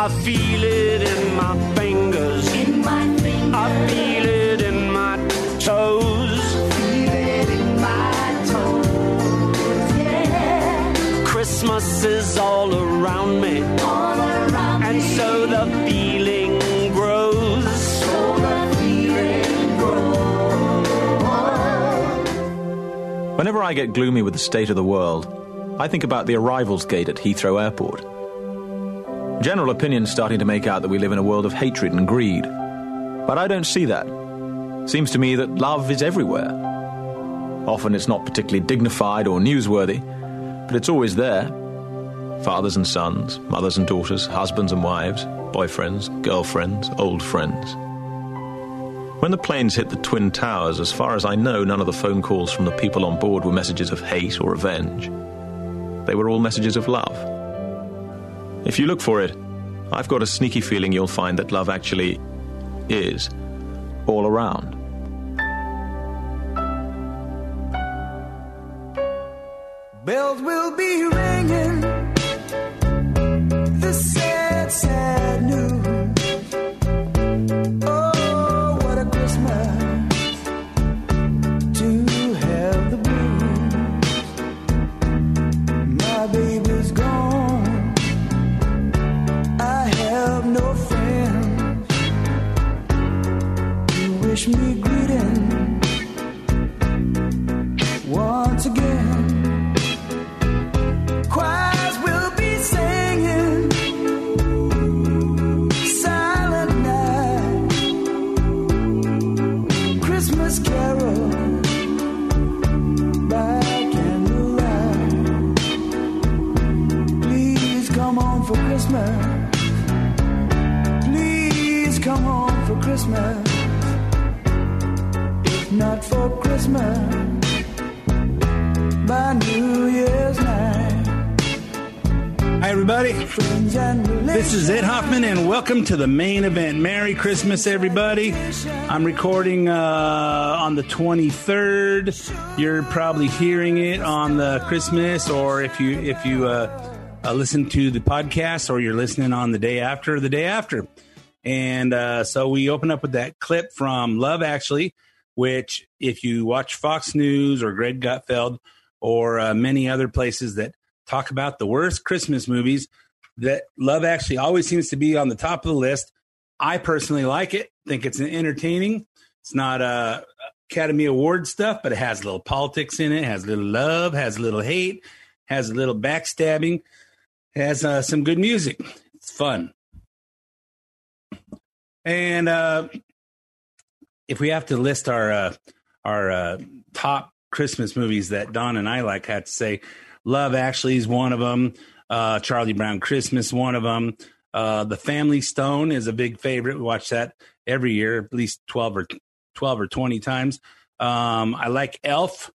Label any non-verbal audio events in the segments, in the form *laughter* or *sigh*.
I feel it in my fingers. In my fingers. I feel it in my toes. Feel it in my toes. Yeah. Christmas is all around me. All around and me. so the feeling grows. So the feeling grows. Whenever I get gloomy with the state of the world, I think about the arrivals gate at Heathrow Airport. General opinion's starting to make out that we live in a world of hatred and greed. But I don't see that. Seems to me that love is everywhere. Often it's not particularly dignified or newsworthy, but it's always there. Fathers and sons, mothers and daughters, husbands and wives, boyfriends, girlfriends, old friends. When the planes hit the Twin Towers, as far as I know, none of the phone calls from the people on board were messages of hate or revenge. They were all messages of love. If you look for it, I've got a sneaky feeling you'll find that love actually is all around. Bells will be ringing. The sad, welcome to the main event. Merry Christmas, everybody. I'm recording uh, on the 23rd. You're probably hearing it on the Christmas, or if you if you uh, uh, listen to the podcast, or you're listening on the day after, the day after. And uh, so we open up with that clip from Love Actually, which if you watch Fox News or Greg Gutfeld or uh, many other places that talk about the worst Christmas movies, that Love Actually always seems to be on the top of the list. I personally like it. Think it's an entertaining. It's not uh, Academy Award stuff, but it has a little politics in it. Has a little love. Has a little hate. Has a little backstabbing. Has uh, some good music. It's fun. And uh, if we have to list our uh, our uh, top Christmas movies that Don and I like, I have to say, Love Actually is one of them. Uh, Charlie Brown Christmas, one of them. Uh, the Family Stone is a big favorite. We watch that every year, at least twelve or twelve or twenty times. Um, I like Elf,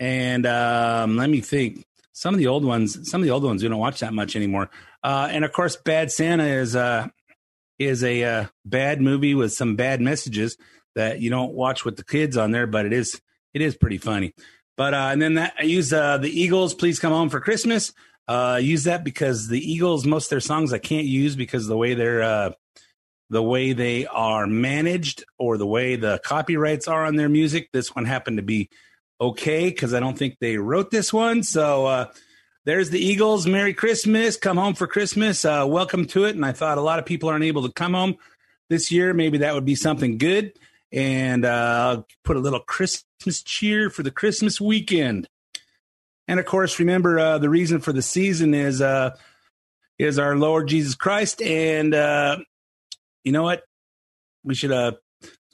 and um, let me think. Some of the old ones, some of the old ones, we don't watch that much anymore. Uh, and of course, Bad Santa is uh, is a uh, bad movie with some bad messages that you don't watch with the kids on there, but it is it is pretty funny. But uh, and then that I use uh, the Eagles. Please come home for Christmas. Uh, use that because the Eagles, most of their songs I can't use because the way they're uh, the way they are managed or the way the copyrights are on their music. This one happened to be okay because I don't think they wrote this one. So uh, there's the Eagles. Merry Christmas. Come home for Christmas. Uh, welcome to it. And I thought a lot of people aren't able to come home this year. Maybe that would be something good. And uh, put a little Christmas cheer for the Christmas weekend. And of course, remember uh, the reason for the season is uh, is our Lord Jesus Christ. And uh, you know what? We should uh,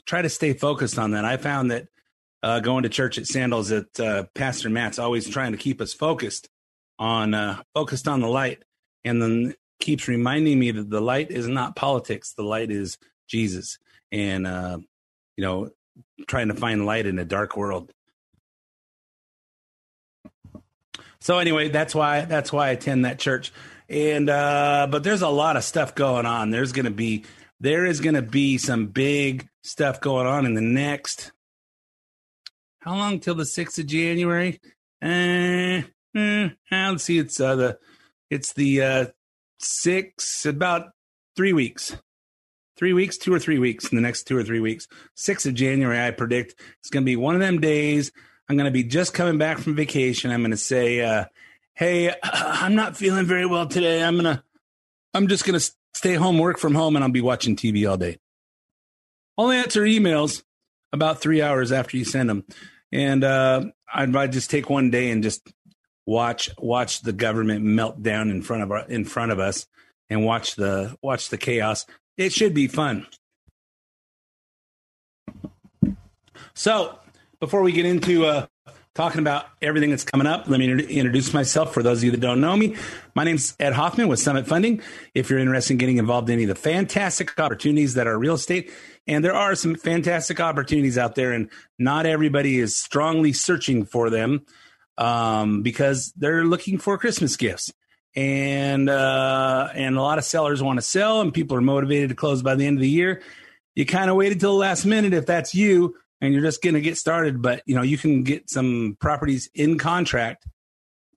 try to stay focused on that. I found that uh, going to church at Sandals, that uh, Pastor Matt's always trying to keep us focused on uh, focused on the light, and then keeps reminding me that the light is not politics. The light is Jesus, and uh, you know, trying to find light in a dark world. So anyway, that's why that's why I attend that church. And uh, but there's a lot of stuff going on. There's going to be there is going to be some big stuff going on in the next. How long till the sixth of January? Uh, uh, let's see. It's uh, the it's the uh, six about three weeks, three weeks, two or three weeks in the next two or three weeks. Sixth of January, I predict it's going to be one of them days. I'm going to be just coming back from vacation. I'm going to say, uh, "Hey, *clears throat* I'm not feeling very well today. I'm gonna, I'm just going to stay home, work from home, and I'll be watching TV all day. I'll answer emails about three hours after you send them, and uh, I'd, I'd just take one day and just watch watch the government melt down in front of our, in front of us, and watch the watch the chaos. It should be fun. So, before we get into uh, talking about everything that's coming up. Let me introduce myself for those of you that don't know me. My name's Ed Hoffman with Summit Funding. If you're interested in getting involved in any of the fantastic opportunities that are real estate, and there are some fantastic opportunities out there, and not everybody is strongly searching for them um, because they're looking for Christmas gifts. And uh, and a lot of sellers want to sell, and people are motivated to close by the end of the year. You kind of wait until the last minute if that's you and you're just going to get started. But you know, you can get some properties in contract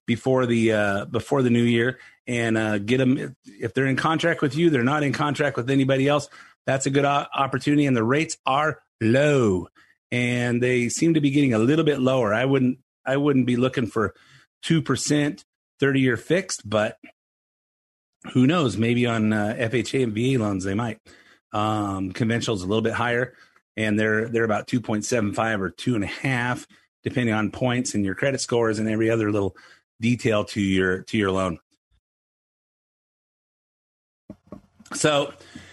before the uh, before the new year and uh, get them if they're in contract with you. They're not in contract with anybody else. That's a good opportunity, and the rates are low, and they seem to be getting a little bit lower. I wouldn't I wouldn't be looking for two percent thirty year fixed, but who knows? Maybe on uh, FHA and VA loans they might. Um, conventional is a little bit higher and they're they're about 2.75 or two and a half depending on points and your credit scores and every other little detail to your to your loan so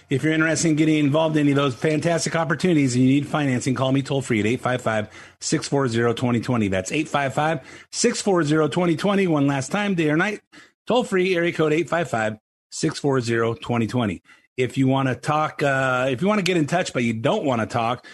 if you're interested in getting involved in any of those fantastic opportunities and you need financing, call me toll free at 855 640 2020. That's 855 640 2020. One last time, day or night, toll free, area code 855 640 2020. If you want to talk, uh, if you want to get in touch, but you don't want to talk,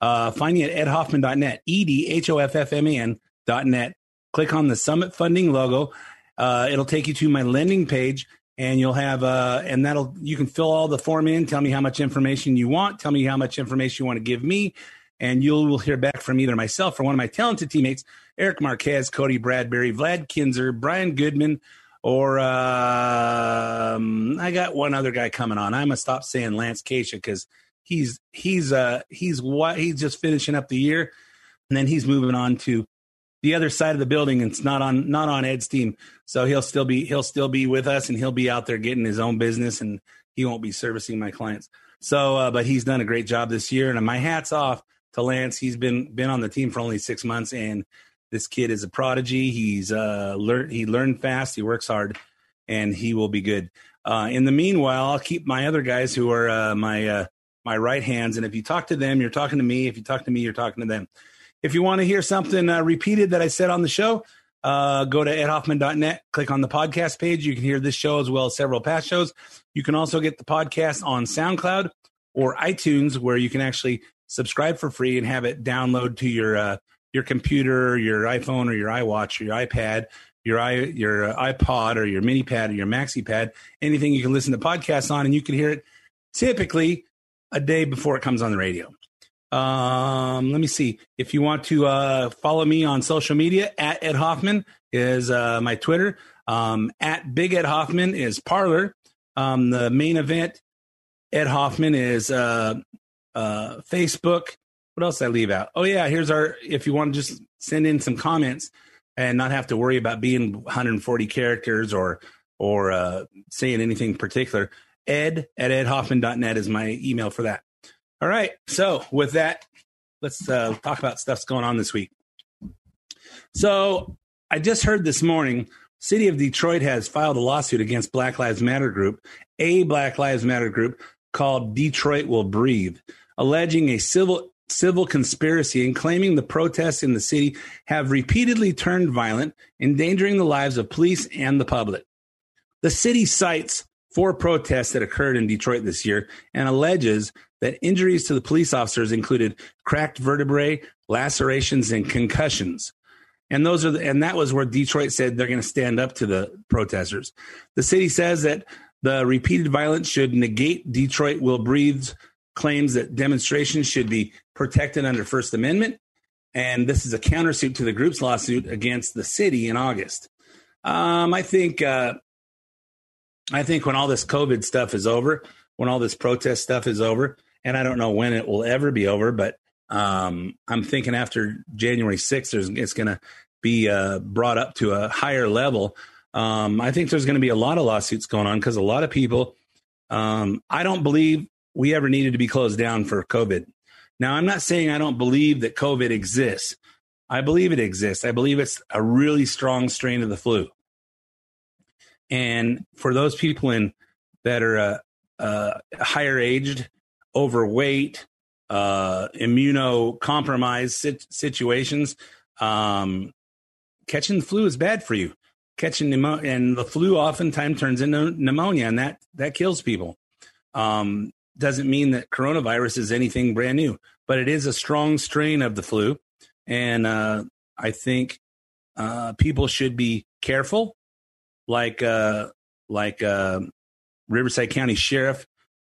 uh, find me at edhoffman.net, E D H O F F M A N.net. Click on the Summit Funding logo. Uh, it'll take you to my lending page and you'll have uh and that'll you can fill all the form in tell me how much information you want tell me how much information you want to give me and you will hear back from either myself or one of my talented teammates eric marquez cody bradbury vlad kinzer brian goodman or um, I got one other guy coming on. I'm gonna stop saying Lance Keisha because he's he's uh he's what he's just finishing up the year, and then he's moving on to the other side of the building. And it's not on not on Ed's team, so he'll still be he'll still be with us, and he'll be out there getting his own business, and he won't be servicing my clients. So, uh, but he's done a great job this year, and my hats off to Lance. He's been been on the team for only six months, and this kid is a prodigy. He's uh, learned he learned fast. He works hard, and he will be good. Uh, in the meanwhile, I'll keep my other guys who are uh, my uh, my right hands. And if you talk to them, you're talking to me. If you talk to me, you're talking to them. If you want to hear something uh, repeated that I said on the show, uh, go to edhoffman.net, click on the podcast page. You can hear this show as well as several past shows. You can also get the podcast on SoundCloud or iTunes, where you can actually subscribe for free and have it download to your uh, your computer, your iPhone, or your iWatch, or your iPad, your i your iPod, or your mini pad, or your maxi pad, anything you can listen to podcasts on, and you can hear it typically a day before it comes on the radio. Um, let me see. If you want to uh, follow me on social media, at Ed Hoffman is uh, my Twitter. Um, at Big Ed Hoffman is Parler. Um, the main event, Ed Hoffman is uh, uh, Facebook what else I leave out? Oh yeah, here's our. If you want to just send in some comments and not have to worry about being 140 characters or or uh, saying anything particular, ed at edhoffman.net is my email for that. All right. So with that, let's uh, talk about stuff's going on this week. So I just heard this morning, City of Detroit has filed a lawsuit against Black Lives Matter group, a Black Lives Matter group called Detroit Will Breathe, alleging a civil civil conspiracy and claiming the protests in the city have repeatedly turned violent, endangering the lives of police and the public. The city cites four protests that occurred in Detroit this year and alleges that injuries to the police officers included cracked vertebrae, lacerations, and concussions. And those are the, and that was where Detroit said they're going to stand up to the protesters. The city says that the repeated violence should negate Detroit will breathe claims that demonstrations should be protected under First Amendment. And this is a countersuit to the group's lawsuit against the city in August. Um, I think uh, I think when all this COVID stuff is over, when all this protest stuff is over, and I don't know when it will ever be over, but um, I'm thinking after January 6th, it's going to be uh, brought up to a higher level. Um, I think there's going to be a lot of lawsuits going on because a lot of people, um, I don't believe we ever needed to be closed down for COVID. Now, I'm not saying I don't believe that COVID exists. I believe it exists. I believe it's a really strong strain of the flu. And for those people in that are uh, uh, higher aged, overweight, uh, immunocompromised situations, um, catching the flu is bad for you. Catching pneumonia, and the flu oftentimes turns into pneumonia, and that that kills people. Um, doesn't mean that coronavirus is anything brand new, but it is a strong strain of the flu, and uh, I think uh, people should be careful like uh, like uh, Riverside County Sheriff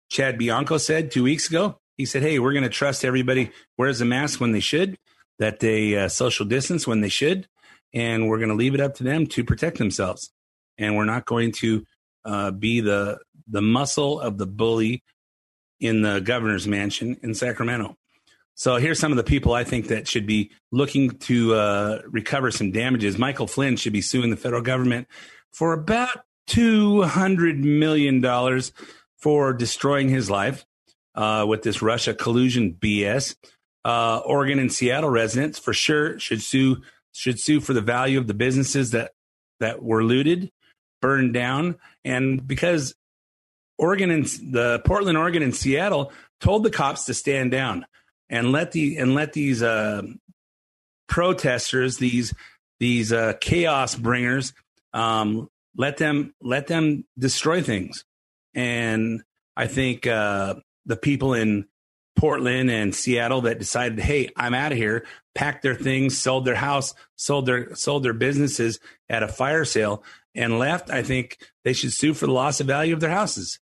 Chad Bianco said two weeks ago. He said, "Hey, we're going to trust everybody wears a mask when they should, that they uh, social distance when they should, and we're going to leave it up to them to protect themselves. And we're not going to uh, be the the muscle of the bully in the governor's mansion in Sacramento." So here's some of the people I think that should be looking to uh, recover some damages. Michael Flynn should be suing the federal government for about $200 million for destroying his life uh, with this Russia collusion BS. Uh, Oregon and Seattle residents for sure should sue should sue for the value of the businesses that that were looted, burned down, and because Oregon and the Portland, Oregon, and Seattle told the cops to stand down and let the and let these uh, protesters, these these uh, chaos bringers, um, let them let them destroy things. And I think uh, the people in Portland and Seattle that decided, hey, I'm out of here, packed their things, sold their house, sold their sold their businesses at a fire sale, and left. I think they should sue for the loss of value of their houses,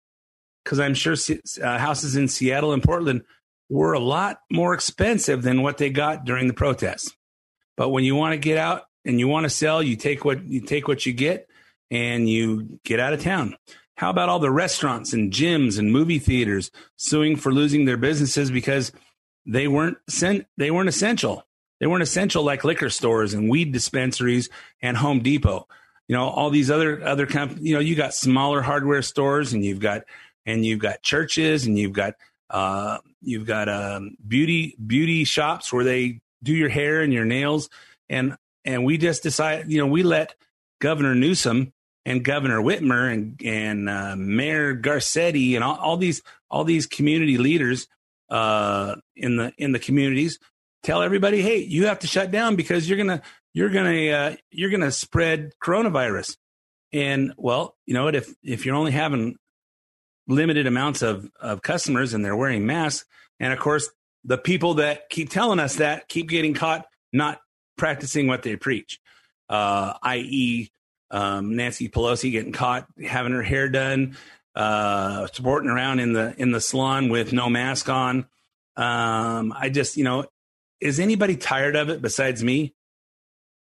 because I'm sure uh, houses in Seattle and Portland were a lot more expensive than what they got during the protests. But when you want to get out and you want to sell, you take what you take what you get and you get out of town. How about all the restaurants and gyms and movie theaters suing for losing their businesses because they weren't sent they weren't essential. They weren't essential like liquor stores and weed dispensaries and Home Depot. You know, all these other other comp- you know, you got smaller hardware stores and you've got and you've got churches and you've got uh, you've got um, beauty beauty shops where they do your hair and your nails and and we just decided, you know, we let Governor Newsom and Governor Whitmer and and uh, Mayor Garcetti and all, all, these all these community leaders uh, in the in the communities tell everybody, hey, you have to shut down because you're gonna you're gonna uh, you're gonna spread coronavirus. And well, you know what? If if you're only having limited amounts of of customers and they're wearing masks, and of course the people that keep telling us that keep getting caught not practicing what they preach, uh, i.e., um, Nancy Pelosi getting caught having her hair done, uh, sporting around in the in the salon with no mask on. Um, I just, you know, is anybody tired of it besides me?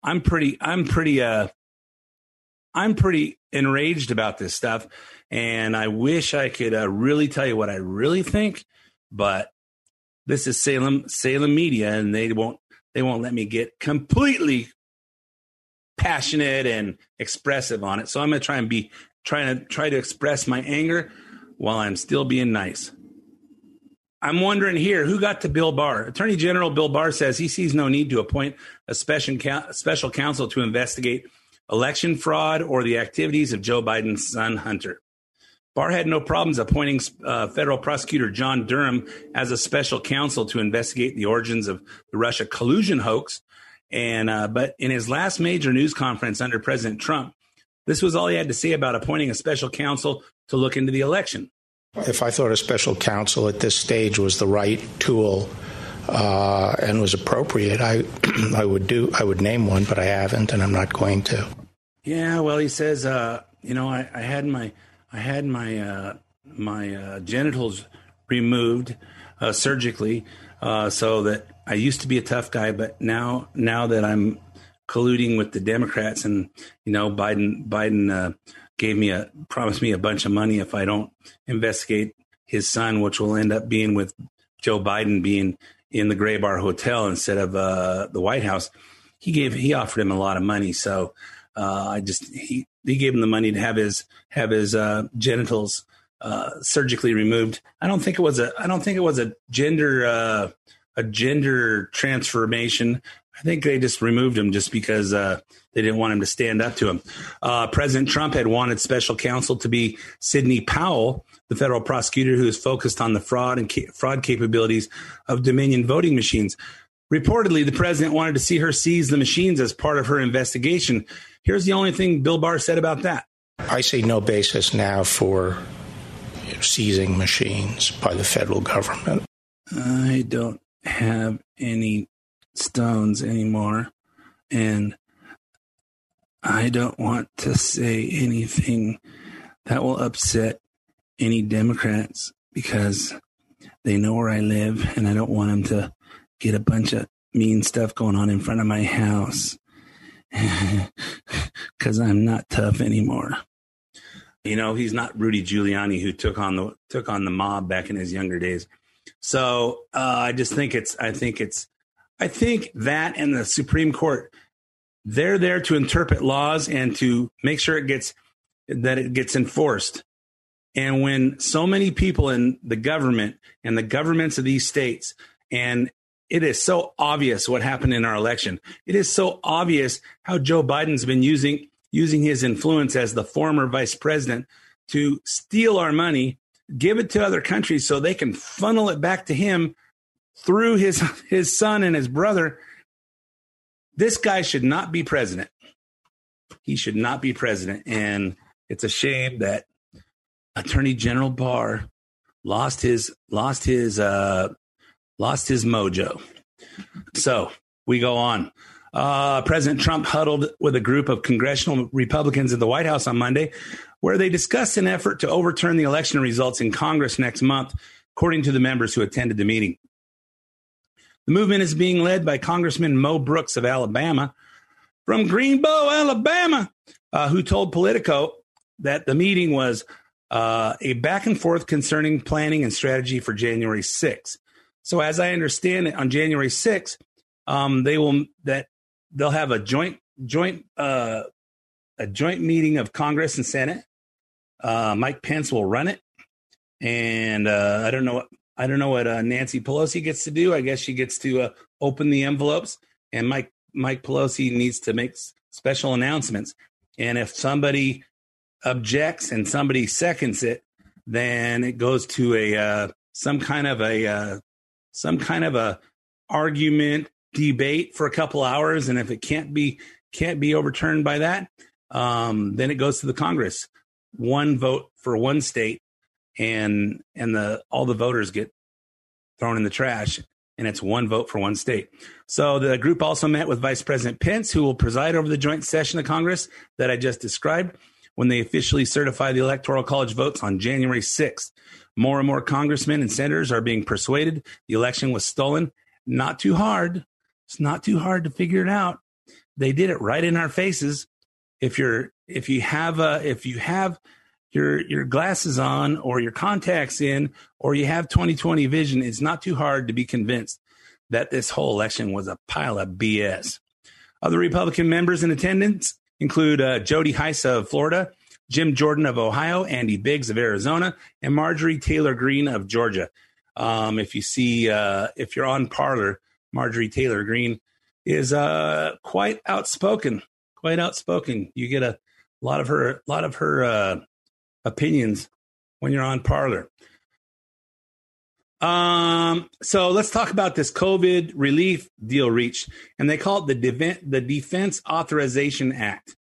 I'm pretty, I'm pretty, uh, I'm pretty enraged about this stuff, and I wish I could uh, really tell you what I really think, but this is Salem Salem Media, and they won't they won't let me get completely passionate and expressive on it. So I'm going to try and be trying to try to express my anger while I'm still being nice. I'm wondering here who got to Bill Barr. Attorney General Bill Barr says he sees no need to appoint a special special counsel to investigate election fraud or the activities of Joe Biden's son Hunter. Barr had no problems appointing uh, federal prosecutor John Durham as a special counsel to investigate the origins of the Russia collusion hoax. And uh, but in his last major news conference under President Trump, this was all he had to say about appointing a special counsel to look into the election. If I thought a special counsel at this stage was the right tool uh, and was appropriate, I *clears throat* I would do I would name one, but I haven't, and I'm not going to. Yeah, well, he says, uh, you know, I, I had my I had my uh, my uh, genitals removed uh, surgically, uh, so that I used to be a tough guy, but now now that I'm colluding with the Democrats, and you know, Biden Biden uh, gave me a promised me a bunch of money if I don't investigate his son, which will end up being with Joe Biden being in the Gray Bar Hotel instead of uh, the White House. He gave he offered him a lot of money, so uh, I just he he gave him the money to have his have his uh, genitals uh, surgically removed. I don't think it was a I don't think it was a gender uh, a gender transformation. I think they just removed him just because uh, they didn't want him to stand up to him. Uh, President Trump had wanted special counsel to be Sidney Powell, the federal prosecutor who is focused on the fraud and ca- fraud capabilities of Dominion voting machines. Reportedly, the president wanted to see her seize the machines as part of her investigation. Here's the only thing Bill Barr said about that. I see no basis now for seizing machines by the federal government. I don't have any stones anymore, and I don't want to say anything that will upset any Democrats because they know where I live, and I don't want them to get a bunch of mean stuff going on in front of my house *laughs* because I'm not tough anymore. You know, he's not Rudy Giuliani who took on the took on the mob back in his younger days. So uh, I just think it's I think it's I think that and the Supreme Court they're there to interpret laws and to make sure it gets that it gets enforced. And when so many people in the government and the governments of these states and it is so obvious what happened in our election. It is so obvious how Joe Biden's been using using his influence as the former vice president to steal our money, give it to other countries so they can funnel it back to him through his *laughs* his son and his brother. This guy should not be president. He should not be president and it's a shame that Attorney General Barr lost his lost his uh lost his mojo. So, we go on. Uh, President Trump huddled with a group of congressional Republicans at the White House on Monday, where they discussed an effort to overturn the election results in Congress next month, according to the members who attended the meeting. The movement is being led by Congressman Mo Brooks of Alabama from Greenbow, Alabama, uh, who told Politico that the meeting was uh, a back and forth concerning planning and strategy for January 6th. So, as I understand it, on January 6th, um, they will that they'll have a joint joint uh, a joint meeting of Congress and Senate. Uh, Mike Pence will run it, and uh, I don't know what I don't know what uh, Nancy Pelosi gets to do. I guess she gets to uh, open the envelopes, and Mike Mike Pelosi needs to make special announcements. And if somebody objects and somebody seconds it, then it goes to a uh, some kind of a some kind of a argument debate for a couple hours, and if it can't be can't be overturned by that, um, then it goes to the Congress. One vote for one state, and and the all the voters get thrown in the trash, and it's one vote for one state. So the group also met with Vice President Pence, who will preside over the joint session of Congress that I just described when they officially certify the Electoral College votes on January 6th. More and more congressmen and senators are being persuaded the election was stolen. Not too hard. It's not too hard to figure it out. They did it right in our faces. If you're if you have a if you have your your glasses on or your contacts in or you have 2020 vision, it's not too hard to be convinced that this whole election was a pile of BS. Other Republican members in attendance include uh, Jody Hice of Florida, Jim Jordan of Ohio, Andy Biggs of Arizona, and Marjorie Taylor Greene of Georgia. Um, if you see, uh, if you're on Parler, Marjorie Taylor Greene is uh, quite outspoken. Quite outspoken. You get a lot of her, a lot of her uh, opinions when you're on Parler. Um, so let's talk about this COVID relief deal reached, and they call it the, the Defense Authorization Act.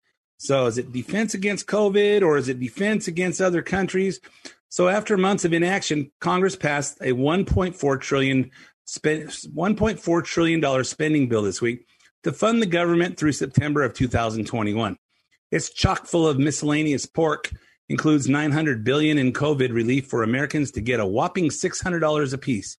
So is it defense against COVID or is it defense against other countries? So after months of inaction, Congress passed a 1.4 trillion spend 1.4 trillion dollar spending bill this week to fund the government through September of 2021. It's chock full of miscellaneous pork, includes 900 billion in COVID relief for Americans to get a whopping $600 apiece.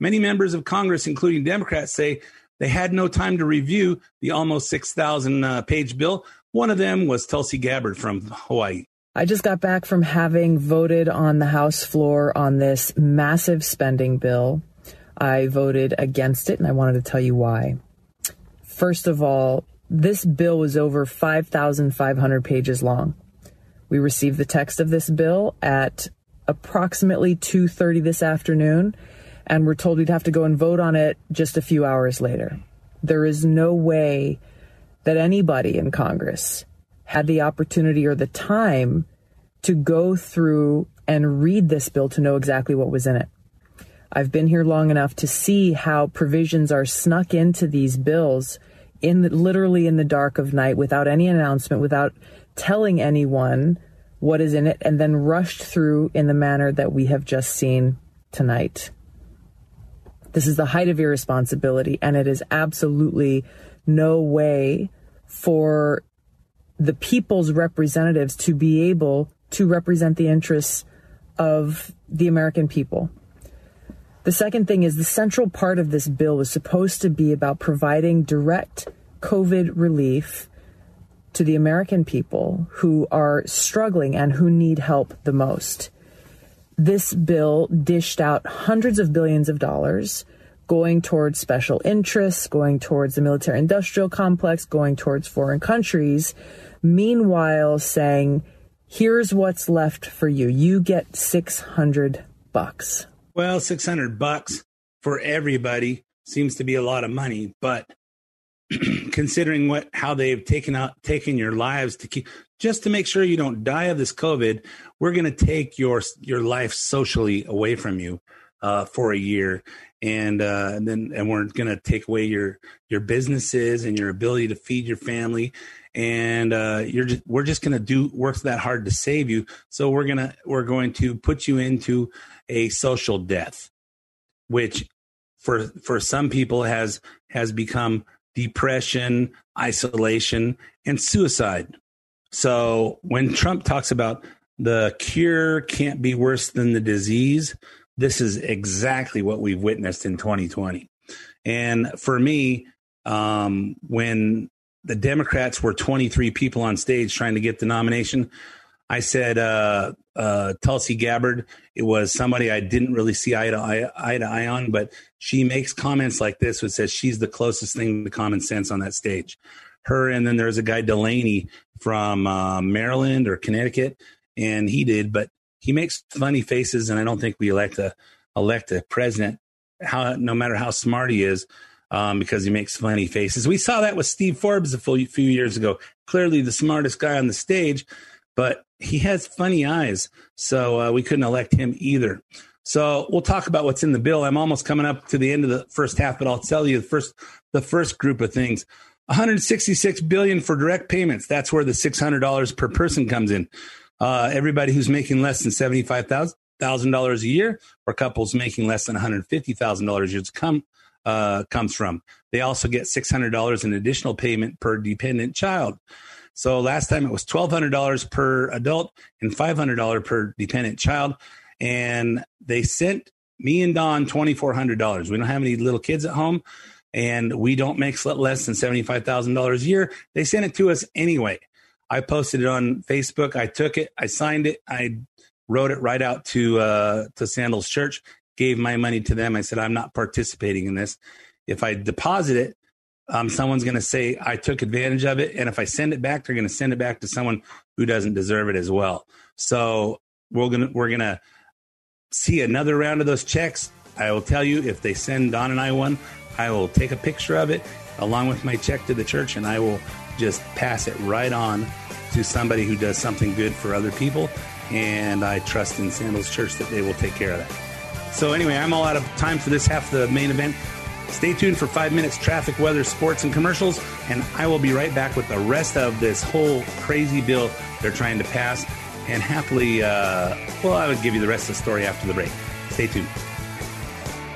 Many members of Congress, including Democrats, say they had no time to review the almost 6,000 uh, page bill. One of them was Tulsi Gabbard from Hawaii. I just got back from having voted on the House floor on this massive spending bill. I voted against it, and I wanted to tell you why. First of all, this bill was over 5,500 pages long. We received the text of this bill at approximately 2:30 this afternoon and we're told we'd have to go and vote on it just a few hours later. There is no way that anybody in Congress had the opportunity or the time to go through and read this bill to know exactly what was in it. I've been here long enough to see how provisions are snuck into these bills in the, literally in the dark of night without any announcement, without telling anyone what is in it, and then rushed through in the manner that we have just seen tonight. This is the height of irresponsibility, and it is absolutely no way for the people's representatives to be able to represent the interests of the American people. The second thing is the central part of this bill was supposed to be about providing direct COVID relief to the American people who are struggling and who need help the most this bill dished out hundreds of billions of dollars going towards special interests, going towards the military industrial complex, going towards foreign countries. Meanwhile, saying, here's what's left for you. You get 600 bucks. Well, 600 bucks for everybody seems to be a lot of money, but *clears throat* considering what how they've taken out taken your lives to keep just to make sure you don't die of this COVID, we're going to take your your life socially away from you uh, for a year, and, uh, and then and we're going to take away your your businesses and your ability to feed your family, and uh, you're just, we're just going to do work that hard to save you. So we're gonna we're going to put you into a social death, which for for some people has has become depression, isolation, and suicide. So when Trump talks about the cure can't be worse than the disease, this is exactly what we've witnessed in 2020. And for me, um, when the Democrats were 23 people on stage trying to get the nomination, I said uh, uh, Tulsi Gabbard. It was somebody I didn't really see eye to eye, eye to eye on, but she makes comments like this, which says she's the closest thing to common sense on that stage her and then there's a guy Delaney from uh, Maryland or Connecticut, and he did, but he makes funny faces, and I don't think we elect a elect a president, how no matter how smart he is, um, because he makes funny faces. We saw that with Steve Forbes a few, few years ago. Clearly, the smartest guy on the stage, but he has funny eyes, so uh, we couldn't elect him either. So we'll talk about what's in the bill. I'm almost coming up to the end of the first half, but I'll tell you the first the first group of things. 166 billion for direct payments. That's where the $600 per person comes in. Uh, everybody who's making less than $75,000 a year or couples making less than $150,000 a year come, uh, comes from. They also get $600 in additional payment per dependent child. So last time it was $1,200 per adult and $500 per dependent child. And they sent me and Don $2,400. We don't have any little kids at home and we don't make less than $75,000 a year. They sent it to us anyway. I posted it on Facebook. I took it. I signed it. I wrote it right out to uh, to Sandals Church. Gave my money to them. I said I'm not participating in this. If I deposit it, um, someone's going to say I took advantage of it, and if I send it back, they're going to send it back to someone who doesn't deserve it as well. So we're gonna we're gonna see another round of those checks. I will tell you if they send Don and I one, I will take a picture of it along with my check to the church and I will just pass it right on to somebody who does something good for other people. And I trust in Sandals Church that they will take care of that. So, anyway, I'm all out of time for this half of the main event. Stay tuned for five minutes traffic, weather, sports, and commercials, and I will be right back with the rest of this whole crazy bill they're trying to pass. And happily, uh, well, I would give you the rest of the story after the break. Stay tuned.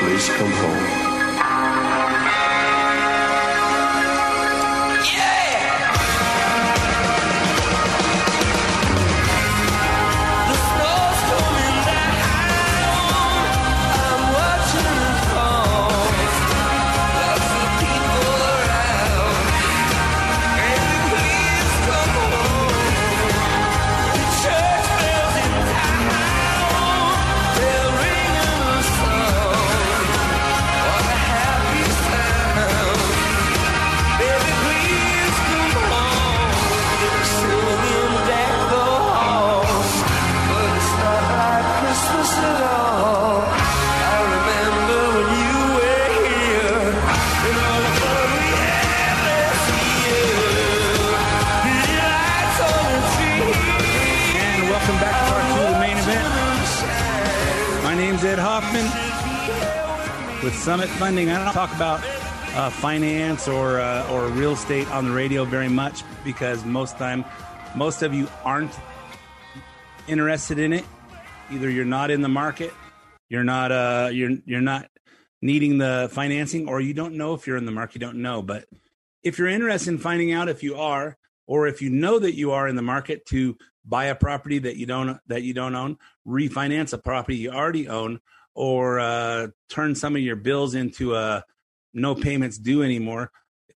please come home. Summit Funding. I don't talk about uh, finance or uh, or real estate on the radio very much because most time, most of you aren't interested in it. Either you're not in the market, you're not uh, you're you're not needing the financing, or you don't know if you're in the market. You don't know, but if you're interested in finding out if you are or if you know that you are in the market to buy a property that you don't that you don't own refinance a property you already own or uh, turn some of your bills into a no payments due anymore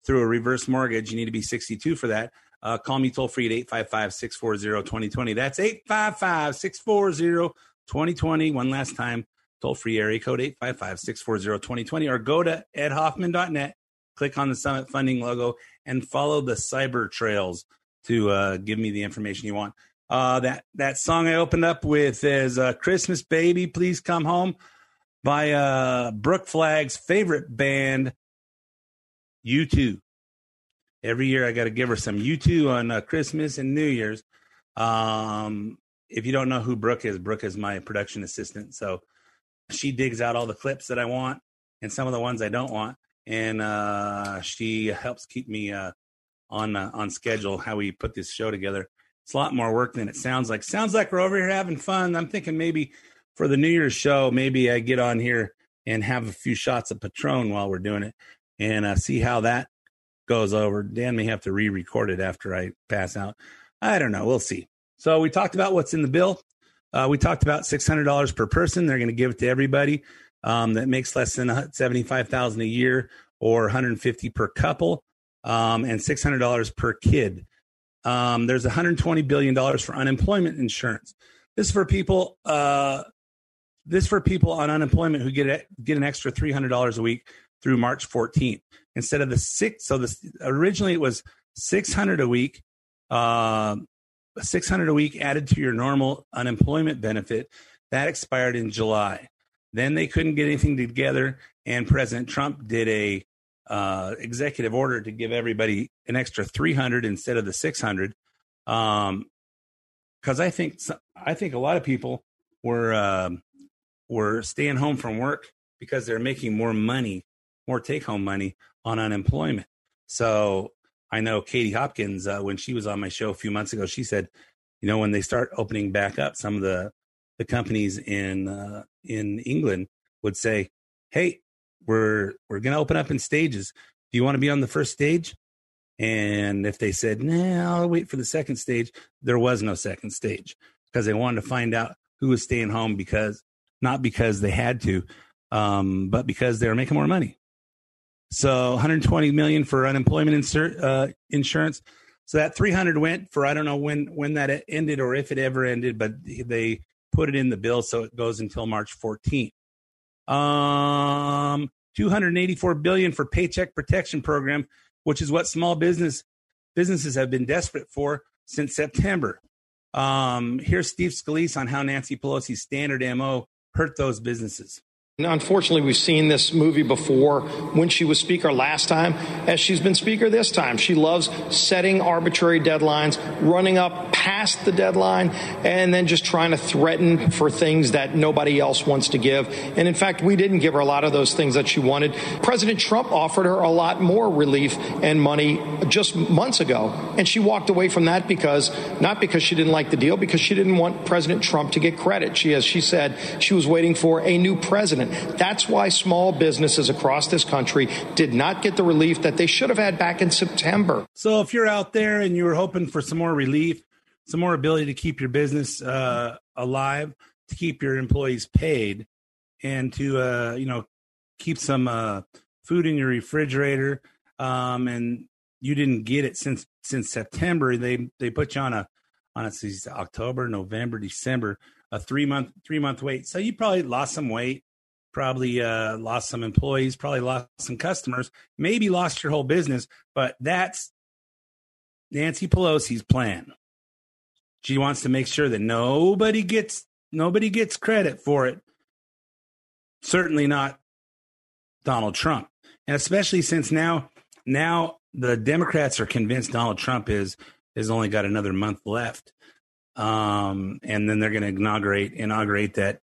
through a reverse mortgage you need to be 62 for that uh, call me toll free at 855-640-2020 that's 855-640-2020 one last time toll free area code 855-640-2020 or go to edhoffman.net click on the Summit Funding logo and follow the cyber trails to uh, give me the information you want. Uh, that that song I opened up with is uh, "Christmas Baby, Please Come Home" by uh, Brooke Flag's favorite band, U2. Every year I got to give her some U2 on uh, Christmas and New Year's. Um, if you don't know who Brooke is, Brooke is my production assistant. So she digs out all the clips that I want and some of the ones I don't want and uh, she helps keep me uh, on uh, on schedule. How we put this show together. It's a lot more work than it sounds like. Sounds like we're over here having fun. I'm thinking maybe for the New Year's show, maybe I get on here and have a few shots of Patron while we're doing it, and uh, see how that goes over. Dan may have to re-record it after I pass out. I don't know. We'll see. So we talked about what's in the bill. Uh, we talked about six hundred dollars per person. They're going to give it to everybody um, that makes less than seventy five thousand a year, or one hundred fifty per couple, um, and six hundred dollars per kid. Um, there's one hundred twenty billion dollars for unemployment insurance. This is for people. Uh, this for people on unemployment who get a, get an extra three hundred dollars a week through March 14th instead of the six. So this originally it was six hundred a week. Uh, 600 a week added to your normal unemployment benefit that expired in July. Then they couldn't get anything together, and President Trump did a uh, executive order to give everybody an extra 300 instead of the 600. Um, because I think I think a lot of people were um, were staying home from work because they're making more money, more take home money on unemployment. So I know Katie Hopkins uh, when she was on my show a few months ago, she said you know, when they start opening back up, some of the the companies in uh, in England would say, "Hey, we're we're going to open up in stages. Do you want to be on the first stage?" And if they said, "Nah, I'll wait for the second stage," there was no second stage because they wanted to find out who was staying home because not because they had to, um, but because they were making more money. So 120 million for unemployment insur- uh, insurance. So that 300 went for I don't know when when that ended or if it ever ended, but they put it in the bill so it goes until March 14th. Um, 284 billion for paycheck protection program, which is what small business businesses have been desperate for since September. Um, here's Steve Scalise on how Nancy Pelosi's standard MO hurt those businesses. Unfortunately, we've seen this movie before when she was speaker last time, as she's been speaker this time. She loves setting arbitrary deadlines, running up past the deadline, and then just trying to threaten for things that nobody else wants to give. And in fact, we didn't give her a lot of those things that she wanted. President Trump offered her a lot more relief and money just months ago, and she walked away from that because not because she didn't like the deal, because she didn't want President Trump to get credit. She, as she said, she was waiting for a new president. That's why small businesses across this country did not get the relief that they should have had back in September. So if you're out there and you were hoping for some more relief, some more ability to keep your business uh, alive, to keep your employees paid, and to uh, you know keep some uh, food in your refrigerator, um, and you didn't get it since since September, they they put you on a on October, November, December, a three month three month wait. So you probably lost some weight probably uh, lost some employees, probably lost some customers, maybe lost your whole business. But that's Nancy Pelosi's plan. She wants to make sure that nobody gets nobody gets credit for it. Certainly not Donald Trump, and especially since now now the Democrats are convinced Donald Trump is has only got another month left, um, and then they're going to inaugurate inaugurate that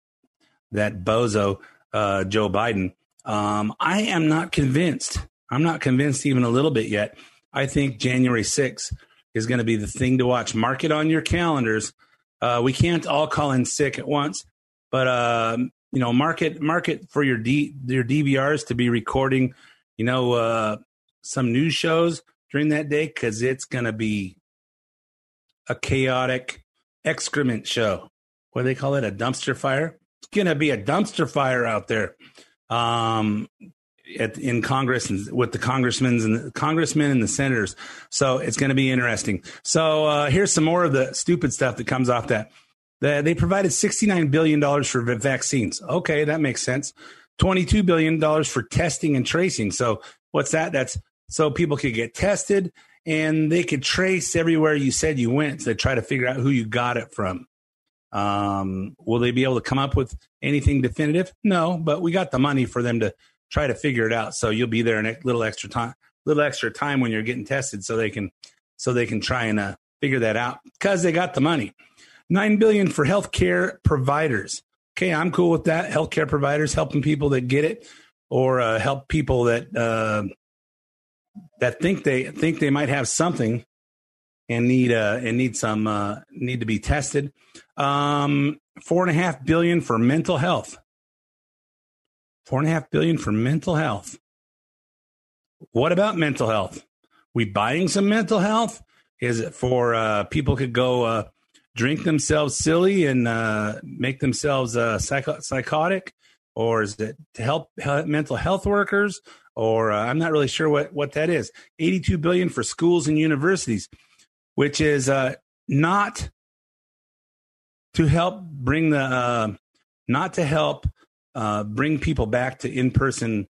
that bozo uh, Joe Biden. Um, I am not convinced. I'm not convinced even a little bit yet. I think January 6th is going to be the thing to watch. Mark it on your calendars. Uh, we can't all call in sick at once, but uh, you know, market market for your D, your DVRs to be recording, you know, uh, some news shows during that day because it's going to be a chaotic excrement show. What do they call it? A dumpster fire going to be a dumpster fire out there um, at, in Congress and with the congressmen and the congressmen and the senators. So it's going to be interesting. So uh, here's some more of the stupid stuff that comes off that. The, they provided $69 billion for vaccines. Okay, that makes sense. $22 billion for testing and tracing. So what's that? That's so people could get tested and they could trace everywhere you said you went to try to figure out who you got it from. Um, will they be able to come up with anything definitive? No, but we got the money for them to try to figure it out. So you'll be there a little extra time, little extra time when you're getting tested, so they can, so they can try and uh, figure that out because they got the money. Nine billion for healthcare providers. Okay, I'm cool with that. Healthcare providers helping people that get it, or uh, help people that uh, that think they think they might have something and need uh, and need some uh, need to be tested. Um, four and a half billion for mental health. Four and a half billion for mental health. What about mental health? We buying some mental health? Is it for uh, people could go uh, drink themselves silly and uh, make themselves uh, psycho- psychotic, or is it to help mental health workers? Or uh, I'm not really sure what what that is. 82 billion for schools and universities which is uh, not to help bring the uh, not to help uh, bring people back to in person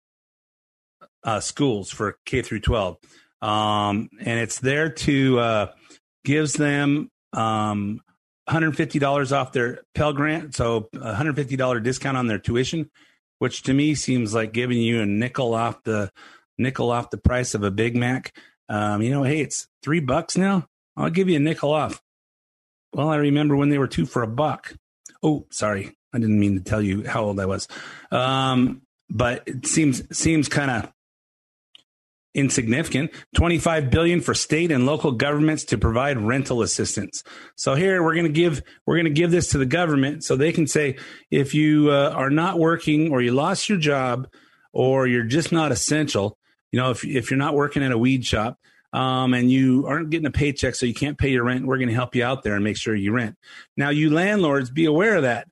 uh, schools for K through 12, um, and it's there to uh, gives them um, $150 off their Pell Grant, so $150 discount on their tuition, which to me seems like giving you a nickel off the nickel off the price of a Big Mac. Um, you know, hey, it's three bucks now. I'll give you a nickel off. Well, I remember when they were two for a buck. Oh, sorry. I didn't mean to tell you how old I was. Um, but it seems seems kind of insignificant 25 billion for state and local governments to provide rental assistance so here we're going to give we're going to give this to the government so they can say if you uh, are not working or you lost your job or you're just not essential you know if, if you're not working at a weed shop um, and you aren't getting a paycheck so you can't pay your rent. We're going to help you out there and make sure you rent. Now you landlords be aware of that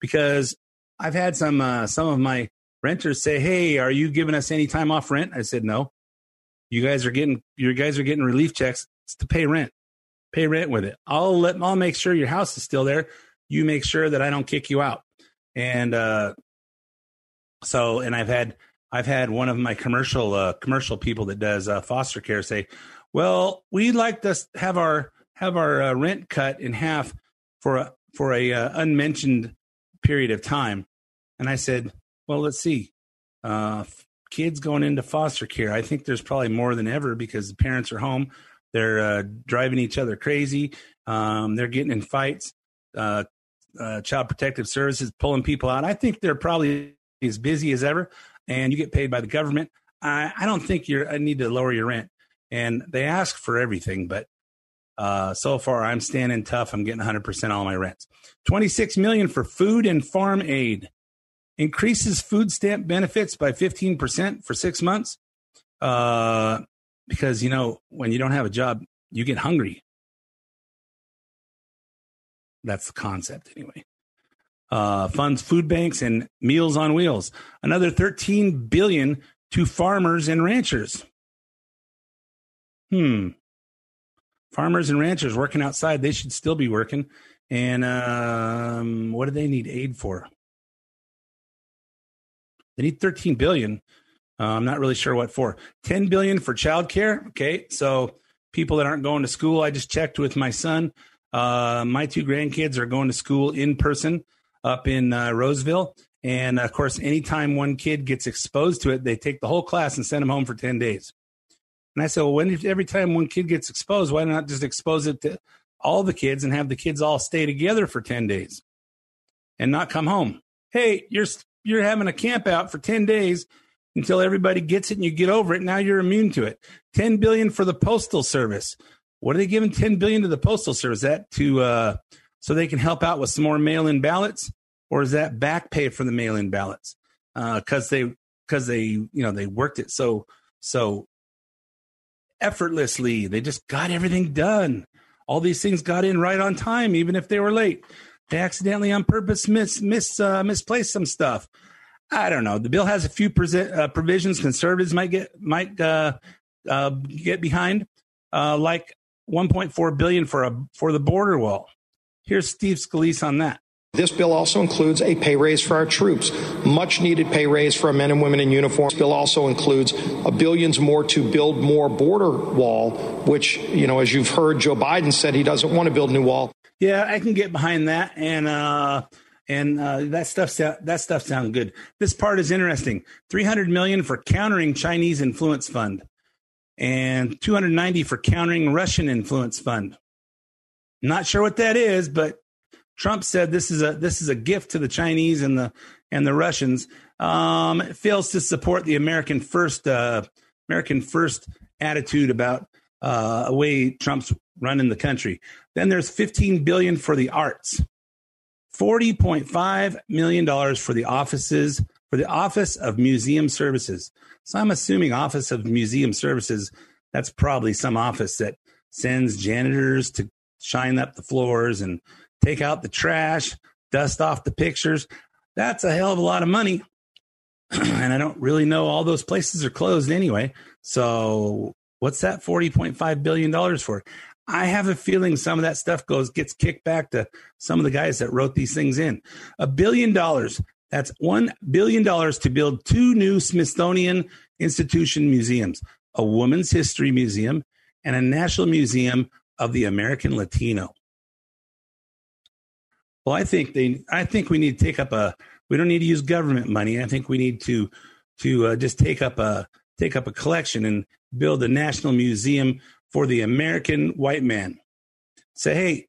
because i've had some uh, some of my renters say hey are you giving us any time off rent? I said no. You guys are getting your guys are getting relief checks it's to pay rent. Pay rent with it. I'll let i'll make sure your house is still there. You make sure that i don't kick you out. And uh so and i've had i've had one of my commercial uh commercial people that does uh, foster care say well we'd like to have our have our uh, rent cut in half for a for a uh, unmentioned period of time and i said well let's see uh kids going into foster care. I think there's probably more than ever because the parents are home. They're uh, driving each other crazy. Um, they're getting in fights. Child Protective Services pulling people out. I think they're probably as busy as ever, and you get paid by the government. I, I don't think you're. I need to lower your rent, and they ask for everything, but uh, so far I'm standing tough. I'm getting 100 percent all my rents. 26 million for food and farm aid increases food stamp benefits by 15% for six months. Uh, because, you know, when you don't have a job, you get hungry. That's the concept, anyway. Uh, funds food banks and Meals on Wheels. Another 13 billion to farmers and ranchers. Hmm. Farmers and ranchers working outside, they should still be working. And um, what do they need aid for? They need 13 billion. Uh, I'm not really sure what for. 10 billion for childcare. Okay, so people that aren't going to school. I just checked with my son. Uh, my two grandkids are going to school in person up in uh, Roseville, and of course, anytime one kid gets exposed to it, they take the whole class and send them home for 10 days. And I said, well, when every time one kid gets exposed, why not just expose it to all the kids and have the kids all stay together for 10 days and not come home? Hey, you're you're having a camp out for 10 days until everybody gets it and you get over it. Now you're immune to it. 10 billion for the postal service. What are they giving 10 billion to the postal service? That to uh, so they can help out with some more mail-in ballots, or is that back pay for the mail-in ballots? Because uh, they because they you know they worked it so so effortlessly. They just got everything done. All these things got in right on time, even if they were late. They accidentally on purpose miss, miss uh, misplaced some stuff. I don't know. The bill has a few uh, provisions conservatives might get might uh, uh get behind, uh, like 1.4 billion for a for the border wall. Here's Steve Scalise on that. This bill also includes a pay raise for our troops, much needed pay raise for our men and women in uniform. This bill also includes a billions more to build more border wall, which, you know, as you've heard, Joe Biden said he doesn't want to build a new wall. Yeah, I can get behind that, and uh, and uh, that stuff that stuff sounds good. This part is interesting. Three hundred million for countering Chinese influence fund, and two hundred ninety for countering Russian influence fund. Not sure what that is, but Trump said this is a this is a gift to the Chinese and the and the Russians. Um, it fails to support the American first uh, American first attitude about uh, a way Trump's running the country. Then there's 15 billion for the arts. 40.5 million dollars for the offices for the Office of Museum Services. So I'm assuming Office of Museum Services that's probably some office that sends janitors to shine up the floors and take out the trash, dust off the pictures. That's a hell of a lot of money. *clears throat* and I don't really know all those places are closed anyway. So what's that 40.5 billion dollars for? I have a feeling some of that stuff goes gets kicked back to some of the guys that wrote these things in. A billion dollars. That's one billion dollars to build two new Smithsonian Institution museums: a Women's History Museum and a National Museum of the American Latino. Well, I think they. I think we need to take up a. We don't need to use government money. I think we need to to uh, just take up a take up a collection and build a national museum for the American white man. Say, hey,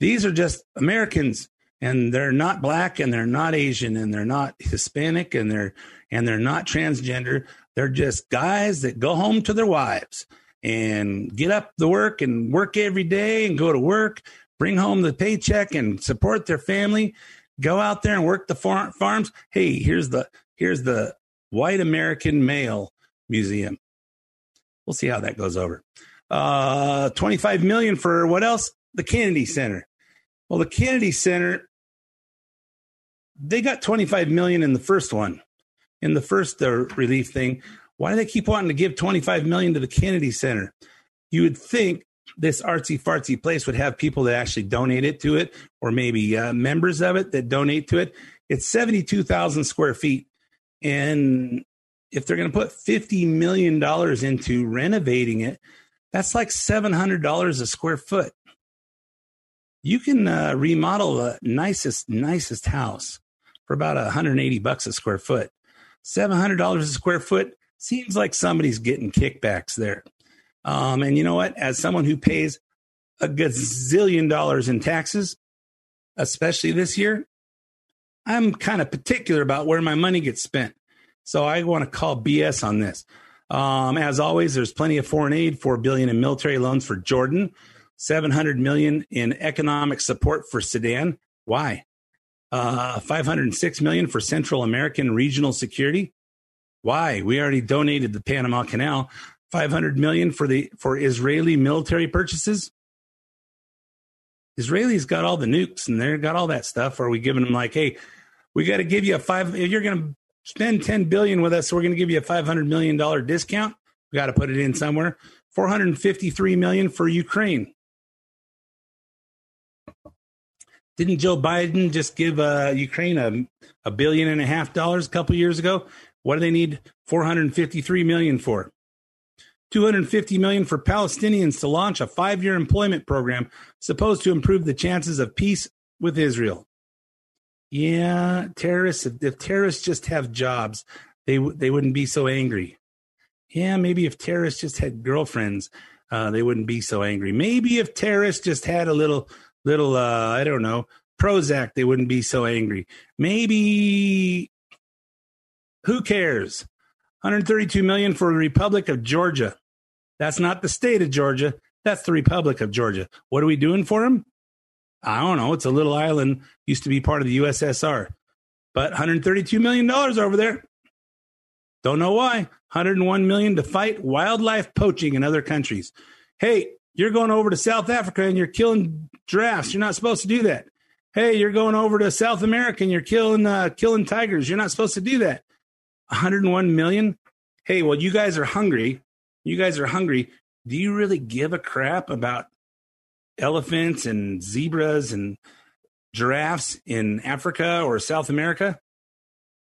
these are just Americans and they're not black and they're not Asian and they're not Hispanic and they're and they're not transgender. They're just guys that go home to their wives and get up the work and work every day and go to work, bring home the paycheck and support their family, go out there and work the far- farms. Hey, here's the here's the white American male museum. We'll see how that goes over. Uh 25 million for what else? The Kennedy Center. Well, the Kennedy Center they got 25 million in the first one. In the first uh, relief thing, why do they keep wanting to give 25 million to the Kennedy Center? You would think this artsy fartsy place would have people that actually donate it to it, or maybe uh, members of it that donate to it. It's 72,000 square feet. And if they're going to put $50 million into renovating it, that's like $700 a square foot. You can uh, remodel the nicest, nicest house for about 180 bucks a square foot. $700 a square foot seems like somebody's getting kickbacks there. Um, and you know what? As someone who pays a gazillion dollars in taxes, especially this year, I'm kind of particular about where my money gets spent. So I want to call BS on this. Um, as always, there's plenty of foreign aid, four billion in military loans for Jordan, 700 million in economic support for Sudan. Why? Uh, 506 million for Central American regional security. Why? We already donated the Panama Canal. 500 million for the for Israeli military purchases. Israelis got all the nukes and they got all that stuff. Are we giving them like, hey, we got to give you a five? If you're going to spend 10 billion with us, so we're going to give you a 500 million dollar discount. We got to put it in somewhere. 453 million for Ukraine. Didn't Joe Biden just give uh, Ukraine a, a billion and a half dollars a couple years ago? What do they need 453 million for? 250 million for Palestinians to launch a five-year employment program supposed to improve the chances of peace with Israel. Yeah, terrorists. If, if terrorists just have jobs, they they wouldn't be so angry. Yeah, maybe if terrorists just had girlfriends, uh, they wouldn't be so angry. Maybe if terrorists just had a little little uh, I don't know Prozac, they wouldn't be so angry. Maybe who cares? 132 million for the Republic of Georgia. That's not the state of Georgia. That's the Republic of Georgia. What are we doing for them? I don't know. It's a little island, used to be part of the USSR. But 132 million dollars over there. Don't know why. 101 million to fight wildlife poaching in other countries. Hey, you're going over to South Africa and you're killing giraffes. You're not supposed to do that. Hey, you're going over to South America and you're killing uh, killing tigers. You're not supposed to do that. 101 million. Hey, well, you guys are hungry. You guys are hungry. Do you really give a crap about elephants and zebras and giraffes in Africa or South America?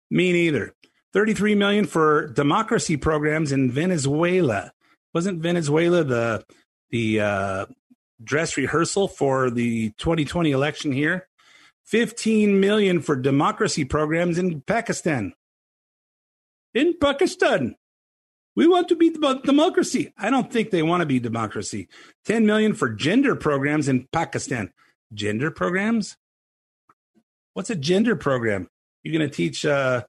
Me neither. 33 million for democracy programs in Venezuela. Wasn't Venezuela the the uh, dress rehearsal for the 2020 election here? 15 million for democracy programs in Pakistan. In Pakistan. We want to be democracy. I don't think they want to be democracy. 10 million for gender programs in Pakistan. Gender programs? What's a gender program? You're going to teach uh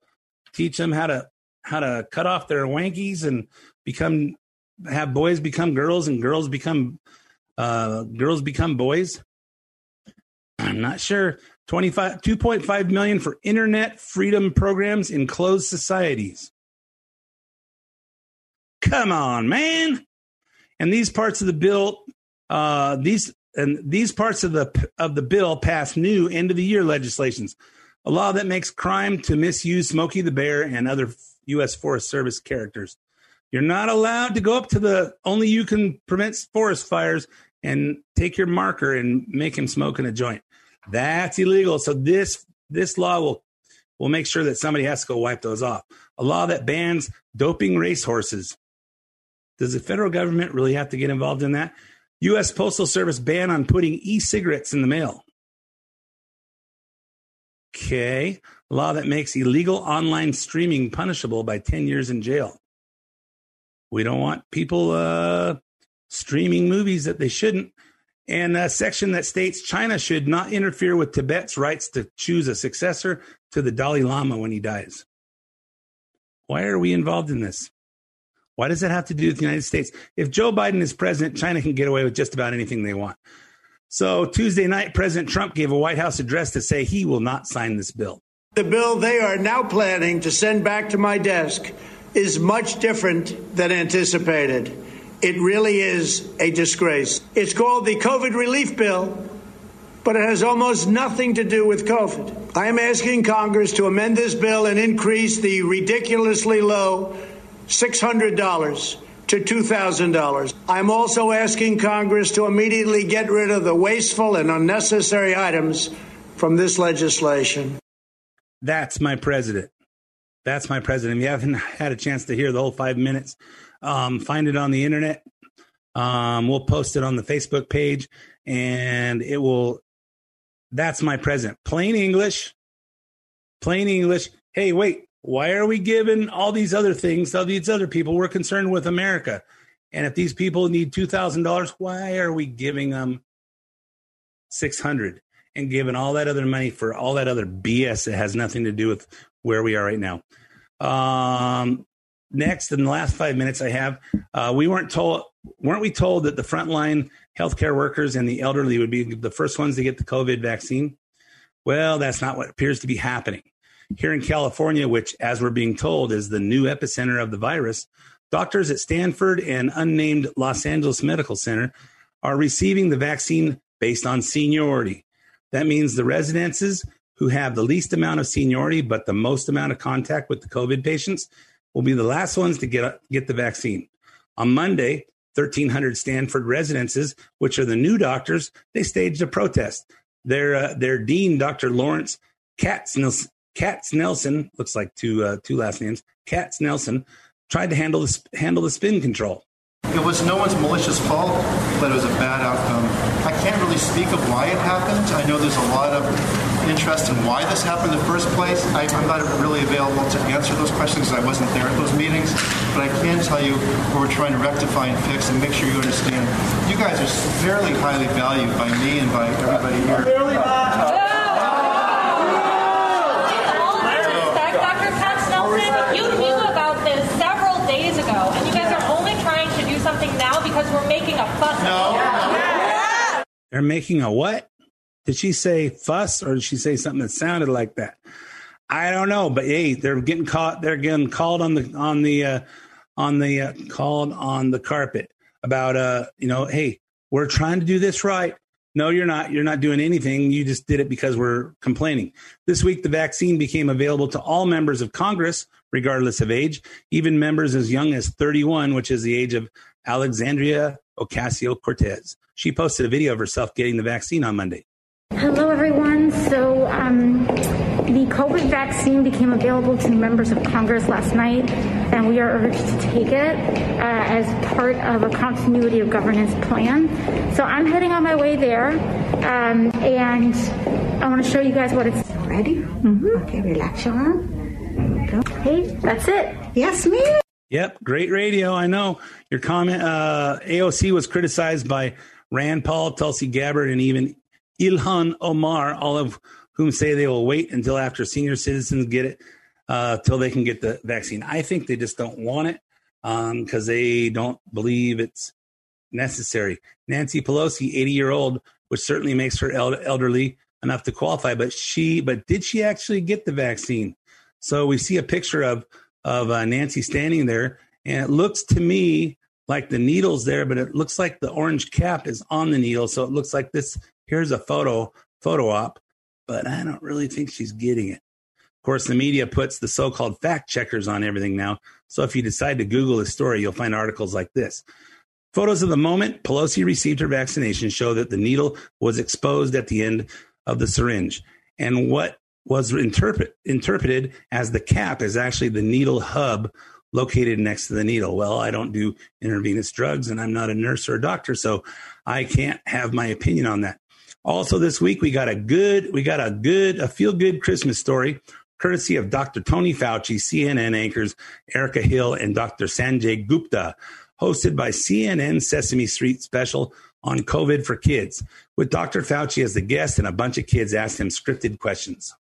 teach them how to how to cut off their wankies and become have boys become girls and girls become uh girls become boys? I'm not sure. 25 2.5 million for internet freedom programs in closed societies. Come on, man. And these parts of the bill, uh, these and these parts of the of the bill pass new end of the year legislations, a law that makes crime to misuse Smokey the Bear and other U.S. Forest Service characters. You're not allowed to go up to the only you can prevent forest fires and take your marker and make him smoke in a joint. That's illegal. So this this law will will make sure that somebody has to go wipe those off. A law that bans doping racehorses. Does the federal government really have to get involved in that? U.S. Postal Service ban on putting e cigarettes in the mail. Okay. Law that makes illegal online streaming punishable by 10 years in jail. We don't want people uh, streaming movies that they shouldn't. And a section that states China should not interfere with Tibet's rights to choose a successor to the Dalai Lama when he dies. Why are we involved in this? Why does that have to do with the United States? If Joe Biden is president, China can get away with just about anything they want. So Tuesday night, President Trump gave a White House address to say he will not sign this bill. The bill they are now planning to send back to my desk is much different than anticipated. It really is a disgrace. It's called the COVID relief bill, but it has almost nothing to do with COVID. I am asking Congress to amend this bill and increase the ridiculously low $600 to $2,000. I'm also asking Congress to immediately get rid of the wasteful and unnecessary items from this legislation. That's my president. That's my president. If you haven't *laughs* had a chance to hear the whole five minutes, um, find it on the internet. Um, we'll post it on the Facebook page and it will. That's my president. Plain English. Plain English. Hey, wait, why are we giving all these other things to these other people? We're concerned with America. And if these people need $2,000, why are we giving them 600 and giving all that other money for all that other BS that has nothing to do with where we are right now? Um, next, in the last five minutes I have, uh, we weren't told, weren't we told that the frontline healthcare workers and the elderly would be the first ones to get the COVID vaccine? Well, that's not what appears to be happening. Here in California, which, as we're being told, is the new epicenter of the virus, doctors at Stanford and unnamed Los Angeles Medical Center are receiving the vaccine based on seniority. That means the residences who have the least amount of seniority but the most amount of contact with the COVID patients will be the last ones to get, get the vaccine. On Monday, 1,300 Stanford residences, which are the new doctors, they staged a protest. Their, uh, their dean, Dr. Lawrence Katz Katz Nelson looks like two uh, two last names. Katz Nelson tried to handle the handle the spin control. It was no one's malicious fault, but it was a bad outcome. I can't really speak of why it happened. I know there's a lot of interest in why this happened in the first place. I, am not really available to answer those questions because I wasn't there at those meetings. But I can tell you what we're trying to rectify and fix and make sure you understand. You guys are fairly highly valued by me and by everybody here. You knew about this several days ago, and you guys are only trying to do something now because we're making a fuss. No. They're making a what? Did she say fuss or did she say something that sounded like that? I don't know, but hey, they're getting caught. They're getting called on the on the uh, on the uh, called on the carpet about uh you know hey we're trying to do this right. No, you're not. You're not doing anything. You just did it because we're complaining. This week, the vaccine became available to all members of Congress, regardless of age, even members as young as 31, which is the age of Alexandria Ocasio Cortez. She posted a video of herself getting the vaccine on Monday. Hello, everyone. So, um, the COVID vaccine became available to members of Congress last night, and we are urged to take it uh, as part of a continuity of governance plan. So I'm heading on my way there, um, and I want to show you guys what it's. Ready? Mm-hmm. Okay, relax your arm. Go. Hey, that's it. Yes, me. Yep, great radio. I know your comment. Uh, AOC was criticized by Rand Paul, Tulsi Gabbard, and even Ilhan Omar, all of whom say they will wait until after senior citizens get it, uh, till they can get the vaccine. I think they just don't want it because um, they don't believe it's necessary. Nancy Pelosi, 80 year old, which certainly makes her elderly enough to qualify, but she, but did she actually get the vaccine? So we see a picture of of uh, Nancy standing there, and it looks to me like the needle's there, but it looks like the orange cap is on the needle. So it looks like this. Here's a photo photo op but I don't really think she's getting it. Of course, the media puts the so called fact checkers on everything now. So if you decide to Google the story, you'll find articles like this. Photos of the moment Pelosi received her vaccination show that the needle was exposed at the end of the syringe. And what was interpret, interpreted as the cap is actually the needle hub located next to the needle. Well, I don't do intravenous drugs and I'm not a nurse or a doctor, so I can't have my opinion on that. Also, this week we got a good, we got a good, a feel good Christmas story, courtesy of Dr. Tony Fauci, CNN anchors Erica Hill and Dr. Sanjay Gupta, hosted by CNN Sesame Street special on COVID for kids, with Dr. Fauci as the guest and a bunch of kids asked him scripted questions.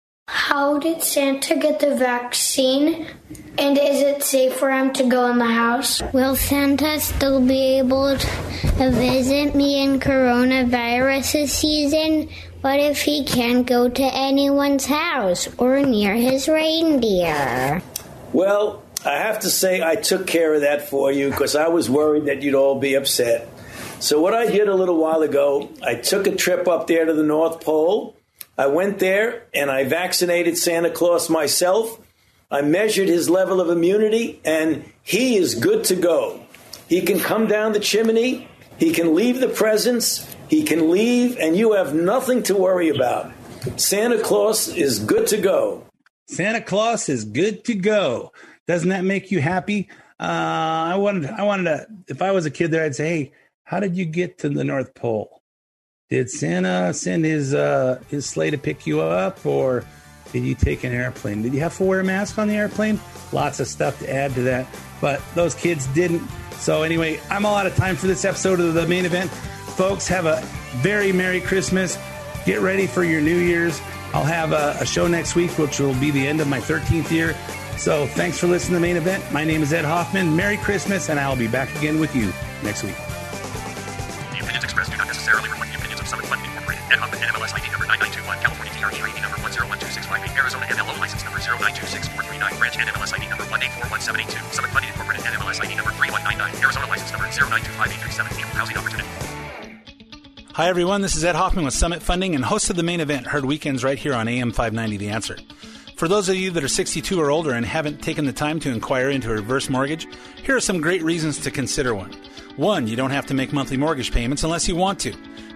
How did Santa get the vaccine? And is it safe for him to go in the house? Will Santa still be able to visit me in coronavirus season? What if he can't go to anyone's house or near his reindeer? Well, I have to say I took care of that for you because I was worried that you'd all be upset. So, what I did a little while ago, I took a trip up there to the North Pole. I went there and I vaccinated Santa Claus myself. I measured his level of immunity, and he is good to go. He can come down the chimney, he can leave the presents, he can leave, and you have nothing to worry about. Santa Claus is good to go. Santa Claus is good to go. Doesn't that make you happy? Uh, I wanted, I wanted to. If I was a kid there, I'd say, "Hey, how did you get to the North Pole? Did Santa send his uh, his sleigh to pick you up, or did you take an airplane? Did you have to wear a mask on the airplane? Lots of stuff to add to that, but those kids didn't. So anyway, I'm all out of time for this episode of the main event. Folks, have a very merry Christmas. Get ready for your New Year's. I'll have a, a show next week, which will be the end of my 13th year. So thanks for listening to the main event. My name is Ed Hoffman. Merry Christmas, and I'll be back again with you next week. Ed Hoffman, NMLS ID number 9921, California DRE ID number 1012658, Arizona MLO license number 0926439, branch NMLS ID number 1841782, Summit Fund Incorporated, NMLS ID number 3199, Arizona license number 0925837, equal housing opportunity. Hi, everyone. This is Ed Hoffman with Summit Funding and host of the main event, heard weekends right here on AM 590 The Answer. For those of you that are 62 or older and haven't taken the time to inquire into a reverse mortgage, here are some great reasons to consider one. One, you don't have to make monthly mortgage payments unless you want to.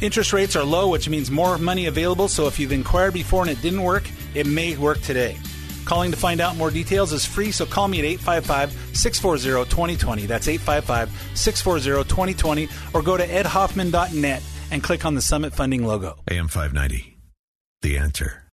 Interest rates are low, which means more money available, so if you've inquired before and it didn't work, it may work today. Calling to find out more details is free, so call me at 855 640 2020. That's 855 640 2020, or go to edhoffman.net and click on the Summit Funding logo. AM 590. The answer.